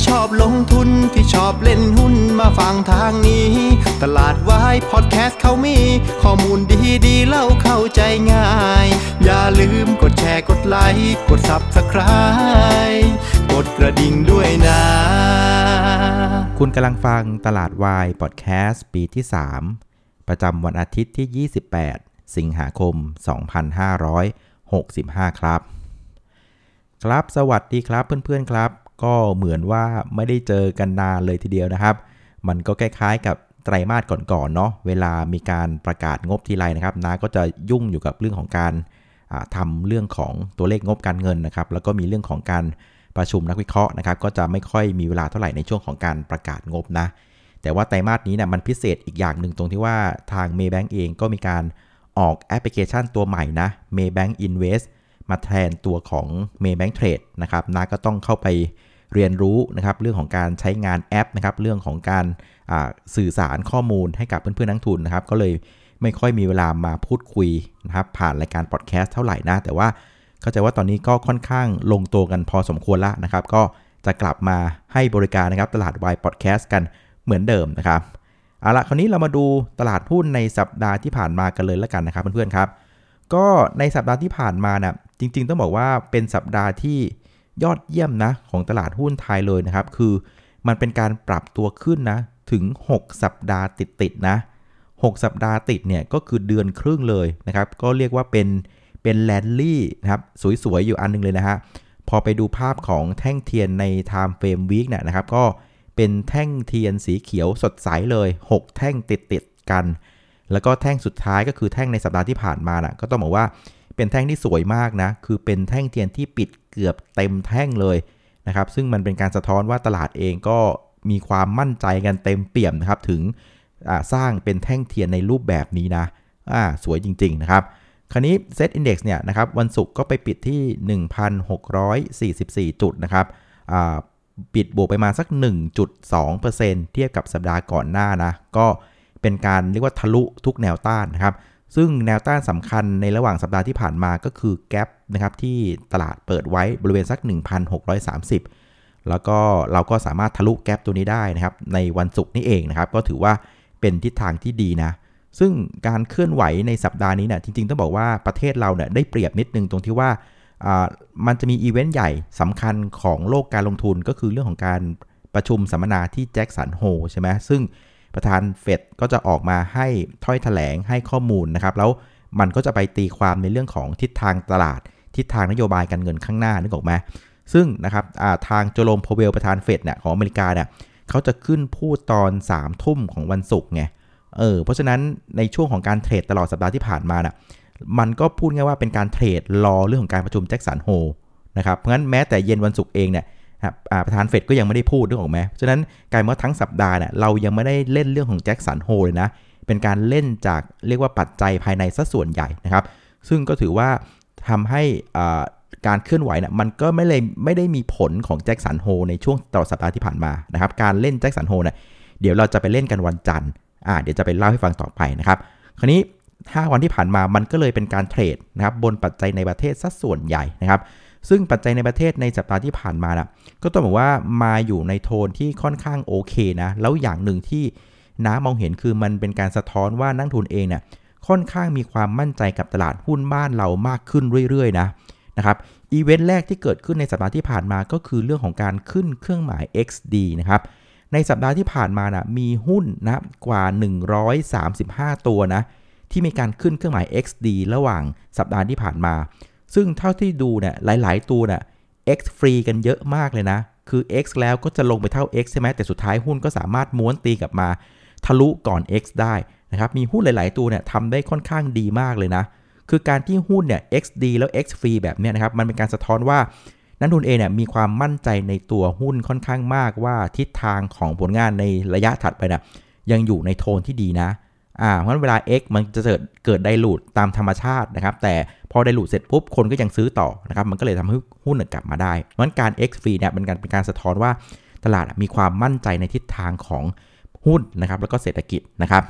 ที่ชอบลงทุนที่ชอบเล่นหุ้นมาฟังทางนี้ ตลาดวายพอดแคสต์เขามี ข้อมูลดีดีเล่าเข้าใจง่าย อย่าลืมกดแชร์กดไลค์กด Subscribe กดกระดิ่งด้วยนะ คุณกำลังฟังตลาดวายพอดแคสต์ปีที่ 3 ประจำวันอาทิตย์ที่ 28 สิงหาคม 2565 ครับครับ สวัสดีครับเพื่อนๆครับ ก็เหมือนว่าไม่ได้เจอกันนานเลยทีเดียวนะครับ มันก็คล้ายๆกับไตรมาสก่อนๆเนาะเวลามีการประกาศงบทีไรนะครับนาก็จะยุ่งอยู่กับเรื่องของการอ่าทำเรื่องของตัวเลขงบการเงินนะครับ แล้วก็มีเรื่องของการประชุมนักวิเคราะห์นะครับ ก็จะไม่ค่อยมีเวลาเท่าไหร่ในช่วงของการประกาศงบนะ แต่ว่าไตรมาสนี้เนี่ยมันพิเศษอีกอย่างหนึ่งตรงที่ว่าทาง Maybank เองก็มีการออกแอปพลิเคชันตัวใหม่นะ Maybank Invest มาแทนตัวของ Maybank Trade นะครับนาก็ต้องเข้าไป เรียนรู้นะครับเรื่องของการใช้งานแอปนะครับเรื่องของการสื่อสารข้อมูลให้กับเพื่อนๆนักลงทุนนะครับก็เลยไม่ค่อยมีเวลามาพูดคุยนะครับผ่านรายการพอดแคสต์เท่าไหร่นะ แต่ว่าเข้าใจว่าตอนนี้ก็ค่อนข้างลงตัวกันพอสมควรแล้วนะครับ ก็จะกลับมาให้บริการนะครับตลาดวายพอดแคสต์กันเหมือนเดิมนะครับเอาละคราวนี้เรามาดูตลาดหุ้นในสัปดาห์ที่ผ่านมากันเลยแล้วกันนะครับเพื่อนๆครับ ก็ในสัปดาห์ที่ผ่านมานะจริง ๆ ต้องบอกว่าเป็นสัปดาห์ที่ ยอดเยี่ยมนะของตลาดหุ้นไทยเลยนะครับ คือมันเป็นการปรับตัวขึ้นนะถึง 6 สัปดาห์ติดๆนะ 6 สัปดาห์ติดเนี่ยก็คือเดือนครึ่งเลยนะครับ ก็เรียกว่าเป็นเป็นแลนลี่นะครับสวยๆ อยู่อันนึงเลยนะฮะ พอไปดูภาพของแท่งเทียนใน Time Frame Week เนี่ยนะครับ ก็เป็นแท่งเทียนสีเขียวสดใสเลย 6 แท่งติดๆกัน แล้วก็แท่งสุดท้ายก็คือแท่งในสัปดาห์ที่ผ่านมานะก็ต้องบอกว่า เป็นแท่งที่สวยมากนะ คือเป็นแท่งเทียนที่ปิดเกือบเต็มแท่งเลยนะครับ ซึ่งมันเป็นการสะท้อนว่าตลาดเองก็มีความมั่นใจกันเต็มเปี่ยมนะครับ ถึงสร้างเป็นแท่งเทียนในรูปแบบนี้นะอ่าสวยจริง ๆ นะครับ คราวนี้ SET Index เนี่ยนะครับวันศุกร์ก็ไปปิดที่ 1,644 จุดนะครับอ่าปิดบวกไปมาสัก 1.2%เทียบกับสัปดาห์ก่อนหน้านะ ก็เป็นการเรียกว่าทะลุทุกแนวต้านนะครับ ซึ่งแนวต้านสำคัญในระหว่างสัปดาห์ที่ผ่านมาก็คือแกลบนะครับที่ตลาดเปิดไว้บริเวณสัก 1,630 แล้วก็เราก็สามารถทะลุแกลบตัวนี้ได้นะครับในวันศุกร์นี้เองนะครับ ก็ถือว่าเป็นทิศทางที่ดีนะ ซึ่งการเคลื่อนไหวในสัปดาห์นี้เนี่ยจริง ๆ ต้องบอกว่าประเทศเราเนี่ยได้เปรียบนิดนึงตรงที่ว่ามันจะมีอีเวนต์ใหญ่สำคัญของโลกการลงทุนก็คือเรื่องของการประชุมสัมมนาที่แจ็คสันโฮลใช่ไหมซึ่ง ประธานเฟดก็จะออกมาให้ถ้อยถแถลงให้ข้อมูลนะครับ แล้วมันก็จะไปตีความในเรื่องของทิศทางตลาด ทิศทางนโยบายการเงินข้างหน้านึกออกไหมซึ่งนะครับทางเจอโรมพาวเวลล์ประธานเฟดเนี่ยของอเมริกาเนี่ยเขาจะขึ้นพูดตอน3ามทุ่มของวันศุกร์ไงเออเพราะฉะนั้นในช่วงของการเทรดตลอดสัปดาห์ที่ผ่านมาน่ะมันก็พูดง่ายว่าเป็นการเทรดรอเรื่องของการประชุมแจ็คสันโฮลนะครับเพราะฉะนั้นแม้แต่เย็นวันศุกร์เองเนี่ย ประธานเฟดก็ยังไม่ได้พูดเรื่องของเพราะฉะนั้นกลายว่าทั้งสัปดาห์เนี่ยเรายังไม่ได้เล่นเรื่องของแจ็คสันโฮลเลยนะ เป็นการเล่นจากเรียกว่าปัจจัยภายในซะส่วนใหญ่นะครับ ซึ่งก็ถือว่าทำให้การเคลื่อนไหวเนี่ยมันก็ไม่เลยไม่ได้มีผลของแจ็คสันโฮลในช่วงตลอดสัปดาห์ที่ผ่านมานะครับ การเล่นแจ็คสันโฮลเนี่ยเดี๋ยวเราจะไปเล่นกันวันจันทร์อ่าเดี๋ยวจะไปเล่าให้ฟังต่อไปนะครับ คราวนี้ 5 วันที่ผ่านมามันก็เลยเป็นการเทรดนะครับบนปัจจัยในประเทศซะส่วนใหญ่นะครับ ซึ่งปัจจัยในประเทศในสัปดาห์ที่ผ่านมานะก็ต้องบอกว่ามาอยู่ในโทนที่ค่อนข้างโอเคนะ แล้วอย่างหนึ่งที่น้ามองเห็นคือมันเป็นการสะท้อนว่านักทุนเองเนี่ยค่อนข้างมีความมั่นใจกับตลาดหุ้นบ้านเรามากขึ้นเรื่อยๆนะนะครับอีเวนต์แรกที่เกิดขึ้นในสัปดาห์ที่ผ่านมาก็คือเรื่องของการขึ้นเครื่องหมาย XD นะครับในสัปดาห์ที่ผ่านมานะมีหุ้นนะกว่า 135 ตัวนะที่มีการขึ้นเครื่องหมาย XD ระหว่างสัปดาห์ที่ผ่านมา ซึ่งเท่าที่ดูเนี่ยหลาย ๆ ตัวเนี่ย X ฟรีกันเยอะมากเลยนะ คือ X แล้วก็จะลงไปเท่า X ใช่ไหมแต่สุดท้ายหุ้นก็สามารถม้วนตีกลับมา ทะลุก่อน X ได้นะครับมีหุ้นหลาย ๆ ตัวเนี่ยทำได้ค่อนข้างดีมากเลยนะ คือการที่หุ้นเนี่ย XD แล้ว X ฟรีแบบเนี้ยนะครับมันเป็นการสะท้อนว่านักทุนเองเนี่ยมีความมั่นใจในตัวหุ้นค่อนข้างมากว่าทิศทางของผลงานในระยะถัดไปนะยังอยู่ในโทนที่ดีนะ อ่าเพราะฉะนั้นเวลา X มันจะเกิดเกิดไดรูดตามธรรมชาตินะครับ แต่พอไดรูดเสร็จปุ๊บคนก็ยังซื้อต่อนะครับ มันก็เลยทำให้หุ้นกลับมาได้เพราะฉะนั้นการ X ฟรีเนี่ยเป็นการเป็นการสะท้อนว่าตลาดมีความมั่นใจในทิศทางของหุ้นนะครับ แล้วก็เศรษฐกิจนะครับ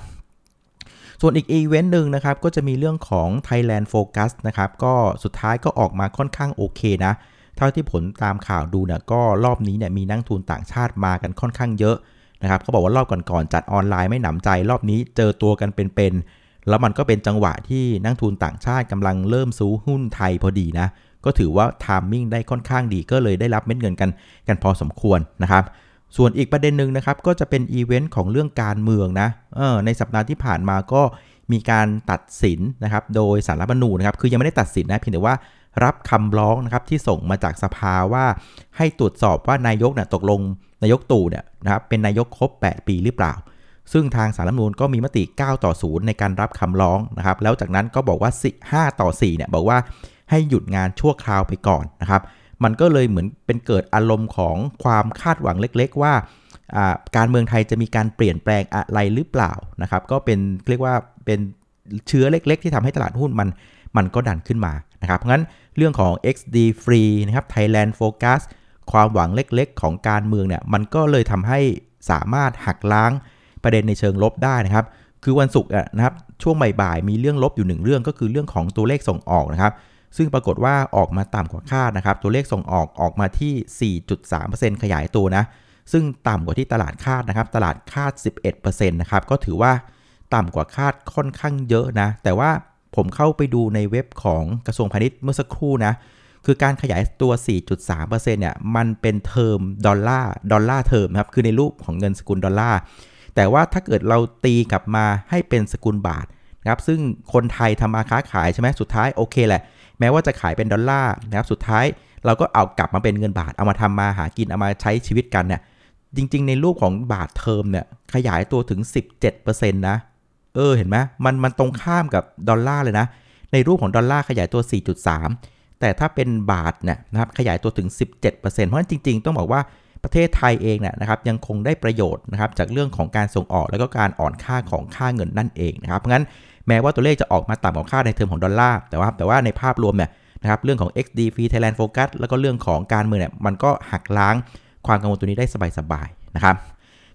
ส่วนอีกอีเวนต์หนึ่งนะครับ ก็จะมีเรื่องของ Thailand Focus นะครับ ก็สุดท้ายก็ออกมาค่อนข้างโอเคนะเท่าที่ผมตามข่าวดูเนี่ยก็รอบนี้เนี่ยมีนักลงทุนต่างชาติมากันค่อนข้างเยอะ นะครับเขาบอกว่ารอบก่อนๆจัดออนไลน์ไม่หนำใจ รอบนี้เจอตัวกันเป็นๆแล้วมันก็เป็นจังหวะที่นักลงทุนต่างชาติกำลังเริ่มซื้อหุ้นไทยพอดีนะก็ถือว่า timing ได้ค่อนข้างดีก็เลยได้รับเม็ดเงินกันกันพอสมควรนะครับส่วนอีกประเด็นหนึ่งนะครับก็จะเป็นอีเวนต์ของเรื่องการเมืองนะออในสัปดาห์ที่ผ่านมาก็มีการตัดสินนะครับโดยสารรัฐมนูญนะครับคือยังไม่ได้ตัดสินนะเพียงแต่ว่า รับคำร้องนะครับที่ส่งมาจากสภาว่าให้ตรวจสอบว่านายกเนี่ยตกลงนายกตู่เนี่ยนะครับเป็นนายกครบ 8 ปีหรือเปล่า ซึ่งทางสารรัฐมนูญก็มีมติ 9 ต่อ 0 ในการรับคำร้องนะครับ แล้วจากนั้นก็บอกว่า 5 ต่อ 4 เนี่ยบอกว่าให้หยุดงานชั่วคราวไปก่อนนะครับ มันก็เลยเหมือนเป็นเกิดอารมณ์ของความคาดหวังเล็ก ๆ ว่าการเมืองไทยจะมีการเปลี่ยนแปลงอะไรหรือเปล่านะครับ ก็เป็นเรียกว่าเป็นเชื้อเล็ก ๆ ที่ทำให้ตลาดหุ้นมันมันก็ดันขึ้นมานะครับ เพราะงั้น เรื่องของ XD Free นะครับ Thailand Focus ความหวังเล็กๆ ของการเมืองเนี่ยมันก็เลยทำให้สามารถหักล้างประเด็นในเชิงลบได้นะครับ คือวันศุกร์นะครับช่วงบ่ายๆมีเรื่องลบอยู่หนึ่งเรื่องก็คือเรื่องของตัวเลขส่งออกนะครับ ซึ่งปรากฏว่าออกมาต่ำกว่าคาดนะครับ ตัวเลขส่งออกออกมาที่ 4.3%ขยายตัวนะ ซึ่งต่ำกว่าที่ตลาดคาดนะครับ ตลาดคาด 11%นะครับ ก็ถือว่าต่ำกว่าคาดค่อนข้างเยอะนะ แต่ว่า ผมเข้าไปดูในเว็บของกระทรวงพาณิชย์เมื่อสักครู่นะ คือการขยายตัว 4.3%เนี่ย มันเป็นเทอมดอลลาร์ ดอลลาร์เทอมครับ คือในรูปของเงินสกุลดอลลาร์ แต่ว่าถ้าเกิดเราตีกลับมาให้เป็นสกุลบาทนะครับ ซึ่งคนไทยทำมาค้าขายใช่ไหมสุดท้ายโอเคแหละ แม้ว่าจะขายเป็นดอลลาร์นะครับ สุดท้ายเราก็เอากลับมาเป็นเงินบาท เอามาทำมาหากิน เอามาใช้ชีวิตกันเนี่ย จริง ๆ ในรูปของบาทเทอมเนี่ย ขยายตัวถึง 17%นะ เออเห็นไหมมันมันตรงข้ามกับดอลลาร์เลยนะ ในรูปของดอลลาร์ขยายตัว 4.3 แต่ถ้าเป็นบาทเนี่ยนะครับขยายตัวถึง 17%เพราะฉะนั้นจริง ๆ ต้องบอกว่าประเทศไทยเองเนี่ยนะครับยังคงได้ประโยชน์นะครับจากเรื่องของการส่งออกแล้วก็การอ่อนค่าของค่าเงินนั่นเองนะครับเพราะงั้นแม้ว่าตัวเลขจะออกมาต่ำกว่าคาในเทอมของดอลลาร์แต่ว่าแต่ว่าในภาพรวมเนี่ยนะครับเรื่องของ XD Free Thailand Focus แล้วก็เรื่องของการเมืองเนี่ยมันก็หักล้างความกังวลตัวนี้ได้สบายๆนะครับ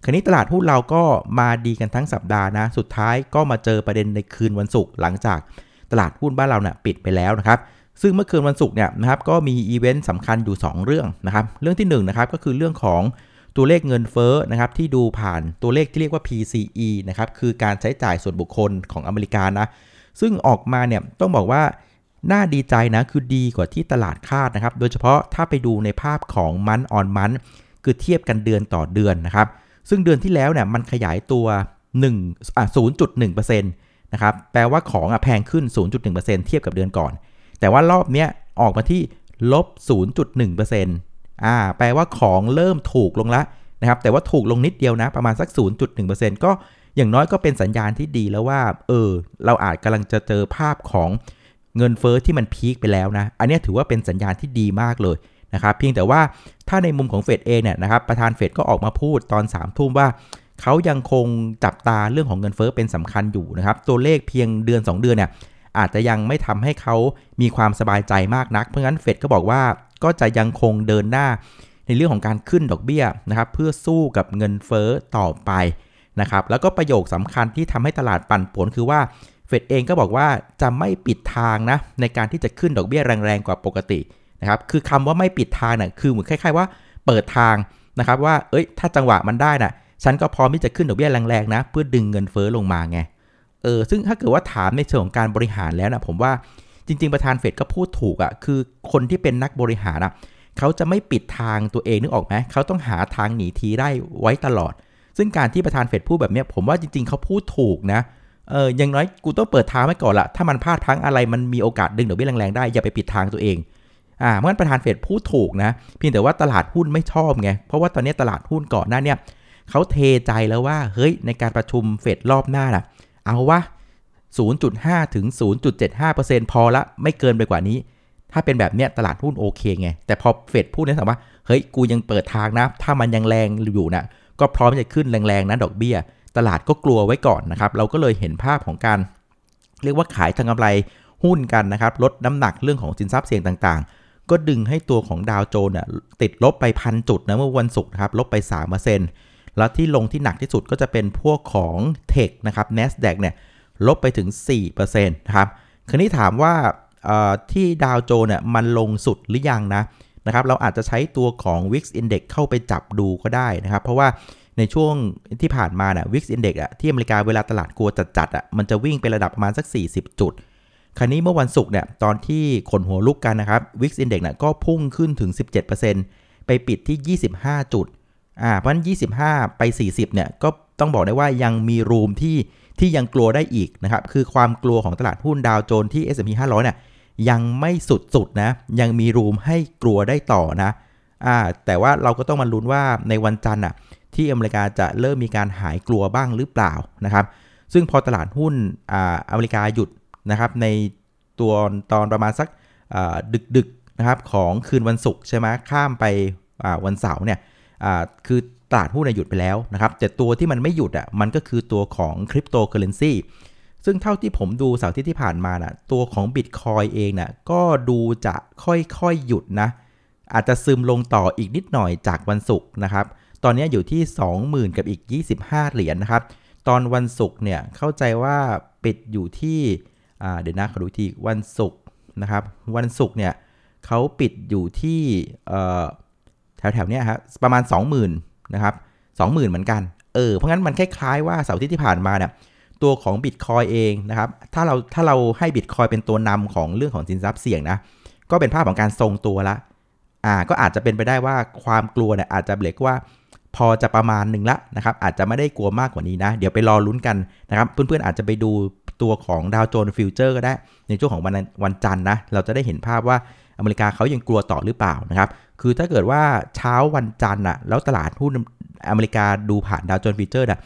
คราวนี้ตลาดหุ้นเราก็มาดีกันทั้งสัปดาห์นะ สุดท้ายก็มาเจอประเด็นในคืนวันศุกร์หลังจากตลาดหุ้นบ้านเราเนี่ยปิดไปแล้วนะครับ ซึ่งเมื่อคืนวันศุกร์เนี่ยนะครับก็มีอีเวนต์สำคัญอยู่ 2 เรื่องนะครับ เรื่องที่1นะครับก็คือเรื่องของตัวเลขเงินเฟ้อนะครับที่ดูผ่านตัวเลขที่เรียกว่า PCE นะครับคือการใช้จ่ายส่วนบุคคลของอเมริกานะซึ่งออกมาเนี่ยต้องบอกว่าน่าดีใจนะคือดีกว่าที่ตลาดคาดนะครับ โดยเฉพาะถ้าไปดูในภาพของมันออนมันคือเทียบกันเดือนต่อเดือนนะครับ ซึ่งเดือนที่แล้วเนี่ยมันขยายตัว1อะ0.1%นะครับ แปลว่าของอะแพงขึ้น 0.1%เทียบกับเดือนก่อน แต่ว่ารอบเนี้ยออกมาที่ลบ 0.1%อ่า แปลว่าของเริ่มถูกลงล้วนะครับ แต่ว่าถูกลงนิดเดียวนะ ประมาณสัก 0.1%ก็อย่างน้อยก็เป็นสัญญาณที่ดีแล้วว่า เออ เราอาจกำลังจะเจอภาพของเงินเฟอ้อที่มันพีคไปแล้วนะ อันนี้ถือว่าเป็นสัญญาณที่ดีมากเลย นะครับเพียงแต่ว่าถ้าในมุมของเฟดเองเนี่ยนะครับประธานเฟดก็ออกมาพูดตอน3ามทุ่มว่าเขายังคงจับตาเรื่องของเงินเฟอ้อเป็นสำคัญอยู่นะครับตัวเลขเพียงเดือน 2 เดือนเนี่ยอาจจะยังไม่ทำให้เขามีความสบายใจมากนัก เพราะงั้นเฟดก็บอกว่าก็จะยังคงเดินหน้าในเรื่องของการขึ้นดอกเบี้ยนะครับเพื่อสู้กับเงินเฟอ้อต่อไปนะครับแล้วก็ประโยคสำคัญที่ทำให้ตลาดปั่นป่วนคือว่าเฟดเองก็บอกว่าจะไม่ปิดทางนะในการที่จะขึ้นดอกเบี้ยแรงๆกว่าปกติ นะครับคือคำว่าไม่ปิดทางน่ะคือเหมือนคล้าย ๆ ว่าเปิดทางนะครับว่าเอ้ยถ้าจังหวะมันได้นะ่ะฉันก็พร้อมที่จะขึ้นดอกเบี้ยแรงๆนะ เพื่อดึงเงินเฟ้อลงมาไงเออซึ่งถ้าเกิดว่าถามในเชิงของการบริหารแล้วนะผมว่าจริง ๆ ประธานเฟดก็พูดถูกอะ่ะคือคนที่เป็นนักบริหารอะเขาจะไม่ปิดทางตัวเองนึกออกไหมเขาต้องหาทางหนีทีได้ไว้ตลอด ซึ่งการที่ประธานเฟดพูดแบบนี้ผมว่าจริง ๆเขาพูดถูกนะเอออย่างน้อยกูต้องเปิดทางไว้ก่อนละถ้ามันพลาดพังอะไรมันมีโอกาสดึงดอกเบี้ยแรงๆได้อย่าไปปิดทางตัวเอง อ่าเมื่อประธานเฟดพูดถูกนะเพียงแต่ว่าตลาดหุ้นไม่ชอบไง เพราะว่าตอนนี้ตลาดหุ้นก่อนหน้าเนี่ยเขาเทใจแล้วว่าเฮ้ยในการประชุมเฟดรอบหน้าน่ะ เอาวะ0.5 ถึง 0.75%พอละไม่เกินไปกว่านี้ ถ้าเป็นแบบเนี้ยตลาดหุ้นโอเคไง แต่พอเฟดพูดเนี่ยถามว่า เฮ้ย กูยังเปิดทางนะ ถ้ามันยังแรงอยู่นะก็พร้อมจะขึ้นแรงๆนะดอกเบี้ย ตลาดก็กลัวไว้ก่อนนะครับ เราก็เลยเห็นภาพของการ เรียกว่าขายทางกำไรหุ้นกันนะครับ ลดน้ำหนักเรื่องของสินทรัพย์เสี่ยงต่างๆ ก็ดึงให้ตัวของดาวโจนส์ติดลบไปพันจุดนะเมื่อวันศุกร์ครับลบไป3%แล้วที่ลงที่หนักที่สุดก็จะเป็นพวกของเทคนะครับ NASDAQ เนี่ยลบไปถึง4%นะครับคราวนี้ถามว่าที่ดาวโจนส์เนี่ยมันลงสุดหรือยังนะนะครับเราอาจจะใช้ตัวของ Wix Index เข้าไปจับดูก็ได้นะครับ เพราะว่าในช่วงที่ผ่านมาเนี่ย Wix Index อะที่อเมริกาเวลาตลาดกลัวจัดๆอะมันจะวิ่งไประดับประมาณสัก 40 จุด คราวนี้เมื่อวันศุกร์เนี่ยตอนที่ขนหัวลุกกันนะครับ Wix Index เด็กซ์นี่ยก็พุ่งขึ้นถึง 17%ไปปิดที่ 25 จุดอ่าเพราะฉะนั้น25 ไป 40เนี่ยก็ต้องบอกได้ว่ายังมีรูมที่ที่ยังกลัวได้อีกนะครับ คือความกลัวของตลาดหุ้นดาวโจนส์ที่ S&P 500เนี่ยยังไม่สุดๆนะ ยังมีรูมให้กลัวได้ต่อนะอ่าแต่ว่าเราก็ต้องมาลุ้นว่าในวันจันทร์อะที่อเมริกาจะเริ่มมีการหายกลัวบ้างหรือเปล่านะครับ ซึ่งพอตลาดหุ้นอ่าอเมริกาหยุด นะครับในตัวตอนประมาณสักดึกๆนะครับของคืนวันศุกร์ใช่ไหมข้ามไปวันเสาร์เนี่ยคือตลาดหุ้นหยุดไปแล้วนะครับแต่ตัวที่มันไม่หยุดอะมันก็คือตัวของคริปโตเคอเรนซีซึ่งเท่าที่ผมดูเสาร์ที่ที่ผ่านมานะ่ะตัวของ Bitcoin เองนะ่ะก็ดูจะค่อยๆหยุดนะ อาจจะซึมลงต่ออีกนิดหน่อยจากวันศุกร์นะครับ ตอนนี้อยู่ที่ 20,000 กับอีก 25 เหรียญนะครับ ตอนวันศุกร์เนี่ยเข้าใจว่าปิดอยู่ที่ เดี๋ยวนะขอดูทีวันศุกร์นะครับ วันศุกร์เนี่ยเขาปิดอยู่ที่แถวๆเนี้ยครับประมาณ 20,000นะครับ20,000 เหมือนกัน เออ เพราะงั้นมันคล้ายๆว่าเสาร์ที่ที่ผ่านมาเนี่ยตัวของ Bitcoin เองนะครับ ถ้าเราถ้าเราให้ Bitcoin เป็นตัวนำของเรื่องของสินทรัพย์เสี่ยงนะ ก็เป็นภาพของการทรงตัวละ อ่า ก็อาจจะเป็นไปได้ว่าความกลัวเนี่ยอาจจะเบรกว่าพอจะประมาณหนึ่งละนะครับ อาจจะไม่ได้กลัวมากกว่านี้นะ เดี๋ยวไปรอลุ้นกันนะครับ เพื่อนๆอาจจะไปดู ตัวของดาวโจนส์ future ก็ได้ ในช่วงของวันวันจันทร์นะ เราจะได้เห็นภาพว่าอเมริกาเขายังกลัวต่อหรือเปล่านะครับ คือถ้าเกิดว่าเช้าวันจันทร์อะแล้วตลาดหุ้นอเมริกาดูผ่านดาวโจนส์ future อะ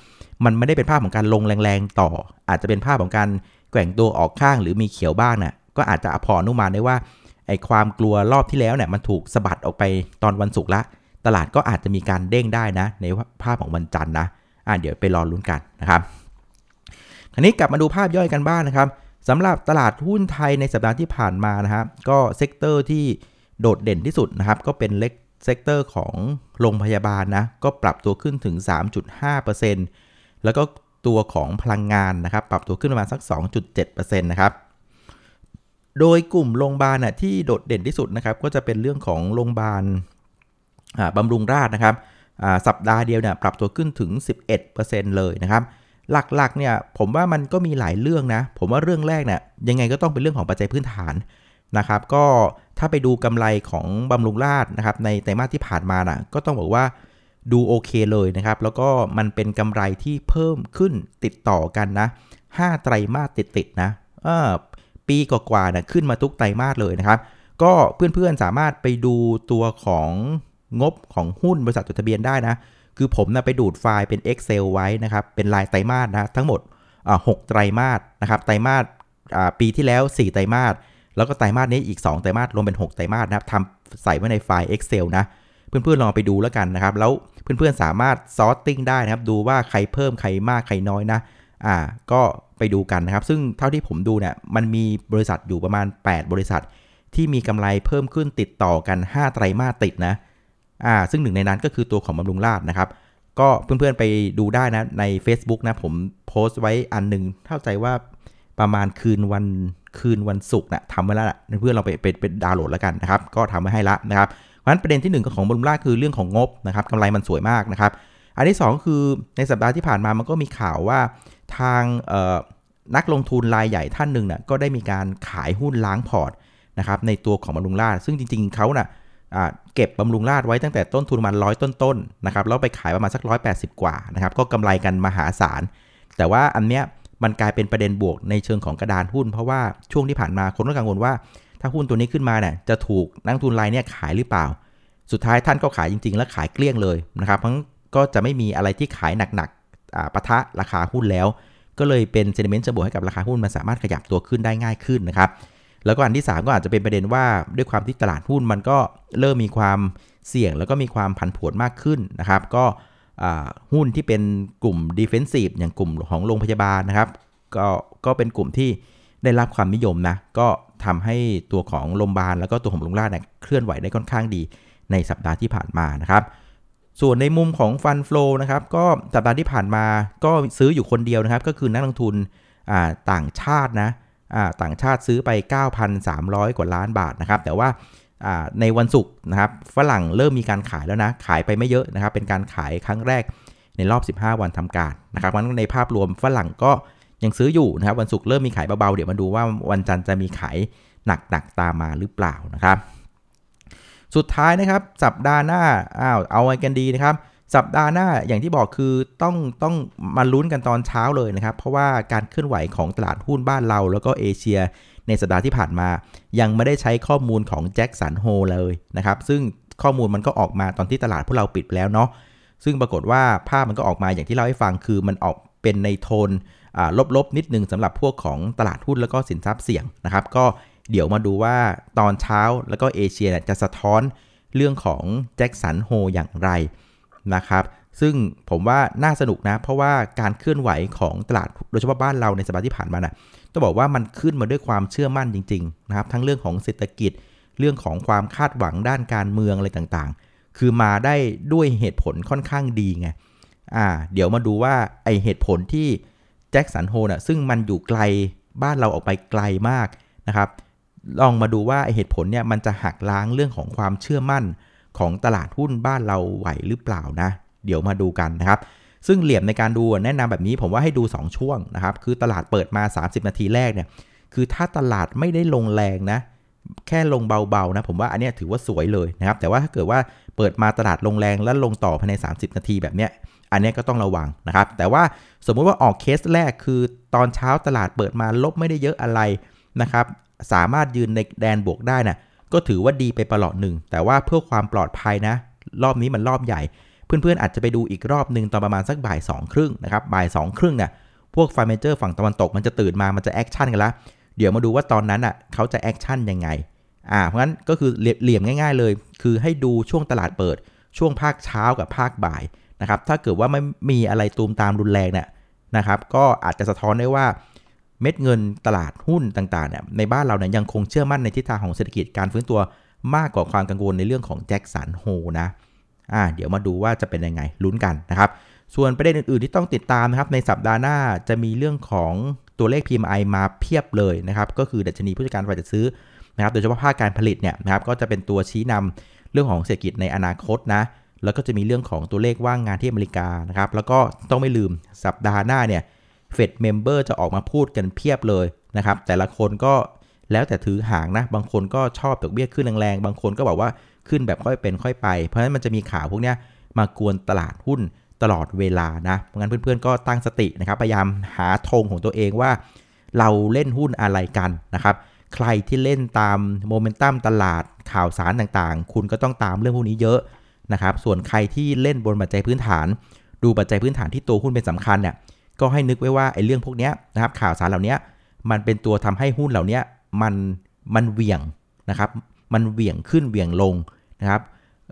มันไม่ได้เป็นภาพของการลงแรงๆต่อ อาจจะเป็นภาพของการแกว่งตัวออกข้างหรือมีเขียวบ้างนะ่ะก็อาจจะพออนุมานได้ว่าไอ้ความกลัวรอบที่แล้วเนี่ยมันถูกสะบัดออกไปตอนวันศุกร์ละ ตลาดก็อาจจะมีการเด้งได้นะ ในภาพของวันจันทร์นะอ่าเดี๋ยวไปรอลุ้นกันนะครับ คราวนี้กลับมาดูภาพย่อยกันบ้างนะครับสำหรับตลาดหุ้นไทยในสัปดาห์ที่ผ่านมานะครับก็ sector ที่โดดเด่นที่สุดนะครับก็เป็นเล็ก sector ของโรงพยาบาลนะก็ปรับตัวขึ้นถึง 3.5%แล้วก็ตัวของพลังงานนะครับปรับตัวขึ้นประมาณสัก 2.7%นะครับโดยกลุ่มโรงพยาบาลนะที่โดดเด่นที่สุดนะครับก็จะเป็นเรื่องของโรงพยาบาลบำรุงราษนะครับสัปดาห์เดียวเนี่ยปรับตัวขึ้นถึง 11%เลยนะครับ หลักๆเนี่ยผมว่ามันก็มีหลายเรื่องนะ ผมว่าเรื่องแรกเนี่ยยังไงก็ต้องเป็นเรื่องของปัจจัยพื้นฐานนะครับก็ถ้าไปดูกำไรของบำรุงราษนะครับในไตรมาสที่ผ่านมานะ่ะก็ต้องบอกว่าดูโอเคเลยนะครับ แล้วก็มันเป็นกำไรที่เพิ่มขึ้นติดต่อกันนะ 5 ไตรมาสติดๆนะปีกว่าๆนะขึ้นมาทุกไตรมาสเลยนะครับ ก็เพื่อนๆสามารถไปดูตัวของงบของหุ้นบริษัทจดทะเบียนได้นะ คือผมนะไปดูดไฟล์เป็น Excel ไว้นะครับ เป็นรายไตรมาสนะทั้งหมดหกไตรมาสนะครับไตรมาสปีที่แล้ว 4 ไตรมาสแล้วก็ไตรมาสนี้อีก 2 ไตรมาสรวมเป็น 6 ไตรมาสนะครับทำใส่ไว้ในไฟล์ Excel นะ เพื่อนๆลองไปดูแล้วกันนะครับ แล้วเพื่อนๆสามารถ sorting ได้นะครับ ดูว่าใครเพิ่มใครมากใครน้อยนะ อ่า ก็ไปดูกันนะครับ ซึ่งเท่าที่ผมดูเนี่ย มันมีบริษัทอยู่ประมาณ 8 บริษัท ที่มีกำไรเพิ่มขึ้นติดต่อกัน 5 ไตรมาสติดนะ อ่าซึ่งหนึ่งในนั้นก็คือตัวของบำรุงราษนะครับ ก็เพื่อนๆไปดูได้นะใน Facebook นะผมโพสต์ไว้อันหนึ่งเข้าใจว่าประมาณคืนวันคืนวันศุกร์นะทำไว้แล้วนะเพื่อนเราไปไปดาวน์โหลดแล้วกันนะครับ ก็ทำไว้ให้ละนะครับเพราะฉะนั้นประเด็นที่1ก็ของบำรุงราษคือเรื่องของงบนะครับกำไรมันสวยมากนะครับ อันที่ 2 คือในสัปดาห์ที่ผ่านมามันก็มีข่าวว่าทางนักลงทุนรายใหญ่ท่านหนึ่งนะ่ะก็ได้มีการขายหุ้นล้างพอร์ตนะครับในตัวของบำรุงราษซึ่งจริงๆเขานะ่ะ เก็บบำรุงราดไว้ตั้งแต่ต้นทุนประมาณร้อยต้นๆนะครับแล้วไปขายประมาณสักร้อยแปดสิบกว่านะครับก็กำไรกันมหาศาล แต่ว่าอันเนี้ยมันกลายเป็นประเด็นบวกในเชิงของกระดานหุ้น เพราะว่าช่วงที่ผ่านมาคนก็กังวลว่า ถ้าหุ้นตัวนี้ขึ้นมาเนี่ยจะถูกนักทุนรายเนี่ยขายหรือเปล่า สุดท้ายท่านก็ขายจริง ๆ แล้วขายเกลี้ยงเลยนะครับเพราะก็จะไม่มีอะไรที่ขายหนักๆปะทะราคาหุ้นแล้ว ก็เลยเป็นเซนิเมนต์จะบวกให้กับราคาหุ้นมันสามารถขยับตัวขึ้นได้ง่ายขึ้นนะครับ แล้วก็อันที่ 3 ก็อาจจะเป็นประเด็นว่าด้วยความที่ตลาดหุ้นมันก็เริ่มมีความเสี่ยงแล้วก็มีความผันผวนมากขึ้นนะครับ ก็หุ้นที่เป็นกลุ่ม defensive อย่างกลุ่มของโรงพยาบาลนะครับ ก็ก็เป็นกลุ่มที่ได้รับความนิยมนะ ก็ทำให้ตัวของโรงพยาบาลแล้วก็ตัวของลุงราดเนี่ยเคลื่อนไหวได้ค่อนข้างดีในสัปดาห์ที่ผ่านมานะครับ ส่วนในมุมของฟันฟลูนะครับ ก็สัปดาห์ที่ผ่านมาก็ซื้ออยู่คนเดียวนะครับ ก็คือนักลงทุนต่างชาตินะ ต่างชาติซื้อไป 9,300 กว่าล้านบาทนะครับ แต่ว่าในวันศุกร์นะครับฝรั่งเริ่มมีการขายแล้วนะ ขายไปไม่เยอะนะครับ เป็นการขายครั้งแรกในรอบ 15 วันทำการนะครับมันในภาพรวมฝรั่งก็ยังซื้ออยู่นะครับ วันศุกร์เริ่มมีขายเบาๆ เดี๋ยวมาดูว่าวันจันทร์จะมีขายหนักๆตามมาหรือเปล่านะครับ สุดท้ายนะครับสัปดาห์หน้าอ้าวเอาไว้กันดีนะครับ สัปดาห์หน้าอย่างที่บอกคือต้องต้องมาลุ้นกันตอนเช้าเลยนะครับ เพราะว่าการเคลื่อนไหวของตลาดหุ้นบ้านเราแล้วก็เอเชีย ในสัปดาห์ที่ผ่านมา ยังไม่ได้ใช้ข้อมูลของแจ็คสันโฮเลยนะครับ ซึ่งข้อมูลมันก็ออกมาตอนที่ตลาดพวกเราปิดแล้วเนาะซึ่งปรากฏว่าภาพมันก็ออกมาอย่างที่เล่าให้ฟังคือมันออกเป็นในโทนลบๆนิดนึงสำหรับพวกของตลาดหุ้นแล้วก็สินทรัพย์เสี่ยงนะครับ ก็เดี๋ยวมาดูว่าตอนเช้าแล้วก็เอเชียจะสะท้อนเรื่องของแจ็คสันโฮอย่างไร นะครับ ซึ่งผมว่าน่าสนุกนะ เพราะว่าการเคลื่อนไหวของตลาดโดยเฉพาะบ้านเราในสัปดาห์ที่ผ่านมานะ่ะต้องบอกว่ามันขึ้นมาด้วยความเชื่อมั่นจริงๆนะครับ ทั้งเรื่องของเศรษฐกิจเรื่องของความคาดหวังด้านการเมืองอะไรต่างๆ คือมาได้ด้วยเหตุผลค่อนข้างดีไงอ่า เดี๋ยวมาดูว่าไอเหตุผลที่แจ็คสันโฮน่ะซึ่งมันอยู่ไกลบ้านเราออกไปไกลมากนะครับ ลองมาดูว่าเหตุผลเนี่ยมันจะหักล้างเรื่องของความเชื่อมั่น ของตลาดหุ้นบ้านเราไหวหรือเปล่านะ เดี๋ยวมาดูกันนะครับ ซึ่งเหลี่ยมในการดูแนะนำแบบนี้ผมว่าให้ดู 2 ช่วงนะครับ คือตลาดเปิดมา 30 นาทีแรกเนี่ย คือถ้าตลาดไม่ได้ลงแรงนะ แค่ลงเบาๆนะ ผมว่าอันนี้ถือว่าสวยเลยนะครับ แต่ว่าถ้าเกิดว่าเปิดมาตลาดลงแรงแล้วลงต่อภายใน 30 นาทีแบบเนี้ยอันนี้ก็ต้องระวังนะครับ แต่ว่าสมมุติว่าออกเคสแรกคือตอนเช้าตลาดเปิดมาลบไม่ได้เยอะอะไรนะครับ สามารถยืนในแดนบวกได้นะ ก็ถือว่าดีไปประหลอดหนึ่ง แต่ว่าเพื่อความปลอดภัยนะ รอบนี้มันรอบใหญ่ เพื่อนๆอาจจะไปดูอีกรอบหนึ่งตอนประมาณสักบ่ายสองครึ่งนะครับ บ่ายสองครึ่งเนี่ยพวกไฟ major ฝั่งตะวันตกมันจะตื่นมา มันจะ action กันแล้วเดี๋ยวมาดูว่าตอนนั้นอะเขาจะ action ยังไง อ่า เพราะงั้นก็คือเหลี่ยมง่าย ๆ เลย คือให้ดูช่วงตลาดเปิด ช่วงภาคเช้ากับภาคบ่ายนะครับ ถ้าเกิดว่าไม่มีอะไรตูมตามรุนแรงเนี่ยนะครับ ก็อาจจะสะท้อนได้ว่า เม็ดเงินตลาดหุ้นต่างๆเนี่ยในบ้านเราเนี่ยยังคงเชื่อมั่นในทิศทางของเศรษฐกิจการฟื้นตัวมากกว่าความกังวลในเรื่องของแจ็คสันโฮนะอ่าเดี๋ยวมาดูว่าจะเป็นยังไงลุ้นกันนะครับส่วนประเด็นอื่นๆที่ต้องติดตามนะครับในสัปดาห์หน้าจะมีเรื่องของตัวเลข PMI มาเพียบเลยนะครับก็คือดัชนีผู้จัดการฝ่ายจัดซื้อนะครับโดยเฉพาะภาคการผลิตเนี่ยนะครับก็จะเป็นตัวชี้นำเรื่องของเศรษฐกิจในอนาคตนะแล้วก็จะมีเรื่องของตัวเลขว่างงานที่อเมริกานะครับแล้วก็ต้องไม่ลืมสัปดาห์หน้าเนี่ย เฟด member จะออกมาพูดกันเพียบเลยนะครับ แต่ละคนก็แล้วแต่ถือหางนะ บางคนก็ชอบดอกเบี้ยขึ้นแรงๆ บางคนก็บอกว่าขึ้นแบบค่อยเป็นค่อยไป เพราะฉะนั้นมันจะมีข่าวพวกนี้มากวนตลาดหุ้นตลอดเวลานะ เพราะงั้นเพื่อนๆก็ตั้งสตินะครับ พยายามหาธงของตัวเองว่า เราเล่นหุ้นอะไรกันนะครับ ใครที่เล่นตามโมเมนตัมตลาดข่าวสารต่างๆ คุณก็ต้องตามเรื่องพวกนี้เยอะนะครับ ส่วนใครที่เล่นบนปัจจัยพื้นฐาน ดูปัจจัยพื้นฐานที่ตัวหุ้นเป็นสำคัญเนี่ย ก็ให้นึกไว้ว่าไอ้เรื่องพวกนี้นะครับข่าวสารเหล่านี้มันเป็นตัวทำให้หุ้นเหล่านี้มันมันเหวี่ยงนะครับมันเหวี่ยงขึ้นเหวี่ยงลงนะครับ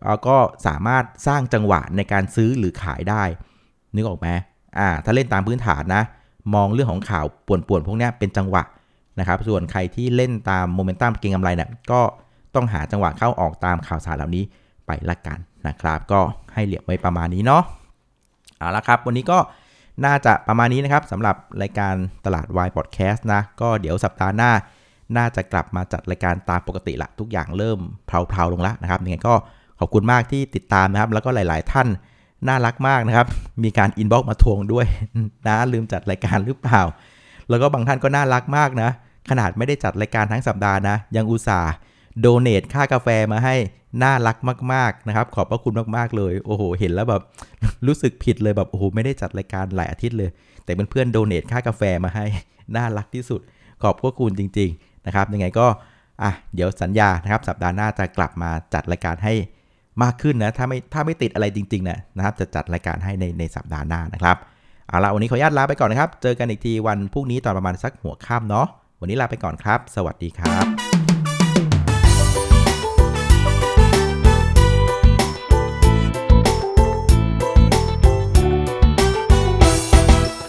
แล้วก็สามารถสร้างจังหวะในการซื้อหรือขายได้ นึกออกไหมอ่าถ้าเล่นตามพื้นฐานนะ มองเรื่องของข่าวป่วนๆพวกนี้เป็นจังหวะนะครับ ส่วนใครที่เล่นตามโมเมนตัมเก็งกำไรเนี่ยก็ต้องหาจังหวะเข้าออกตามข่าวสารเหล่านี้ไปละกันนะครับ ก็ให้เหลียบไว้ประมาณนี้เนาะเอาละครับ วันนี้ก็ น่าจะประมาณนี้นะครับสำหรับรายการตลาดวายพอดแคสต์นะ ก็เดี๋ยวสัปดาห์หน้า น่าจะกลับมาจัดรายการตามปกติละทุกอย่างเริ่มเพลาๆลงแล้วนะครับยังไงก็ขอบคุณมากที่ติดตามนะครับ แล้วก็หลาย ๆ ท่านน่ารักมากนะครับ มีการอินบ็อกซ์มาทวงด้วยนะลืมจัดรายการหรือเปล่า แล้วก็บางท่านก็น่ารักมากนะ ขนาดไม่ได้จัดรายการทั้งสัปดาห์นะ ยังอุตส่าห์โดเนทค่ากาแฟมาให้ น่ารักมากๆนะครับ ขอบพระคุณมากๆเลย โอ้โห เห็นแล้วแบบรู้สึกผิดเลยแบบโอ้โหไม่ได้จัดรายการหลายอาทิตย์เลย แต่เพื่อนๆโดเนทค่ากาแฟมาให้ น่ารักที่สุด ขอบพระคุณจริง ๆนะครับ ยังไงก็อะเดี๋ยวสัญญานะครับ สัปดาห์หน้าจะกลับมาจัดรายการให้มากขึ้นนะถ้าไม่ถ้าไม่ติดอะไรจริงๆนะนะครับ จะจัดรายการให้ในในสัปดาห์หน้านะครับเอาละวันนี้ขออนุญาตลาไปก่อนนะครับ เจอกันอีกทีวันพรุ่งนี้ตอนประมาณสักหัวค่ำเนาะวันนี้ลาไปก่อนครับ สวัสดีครับ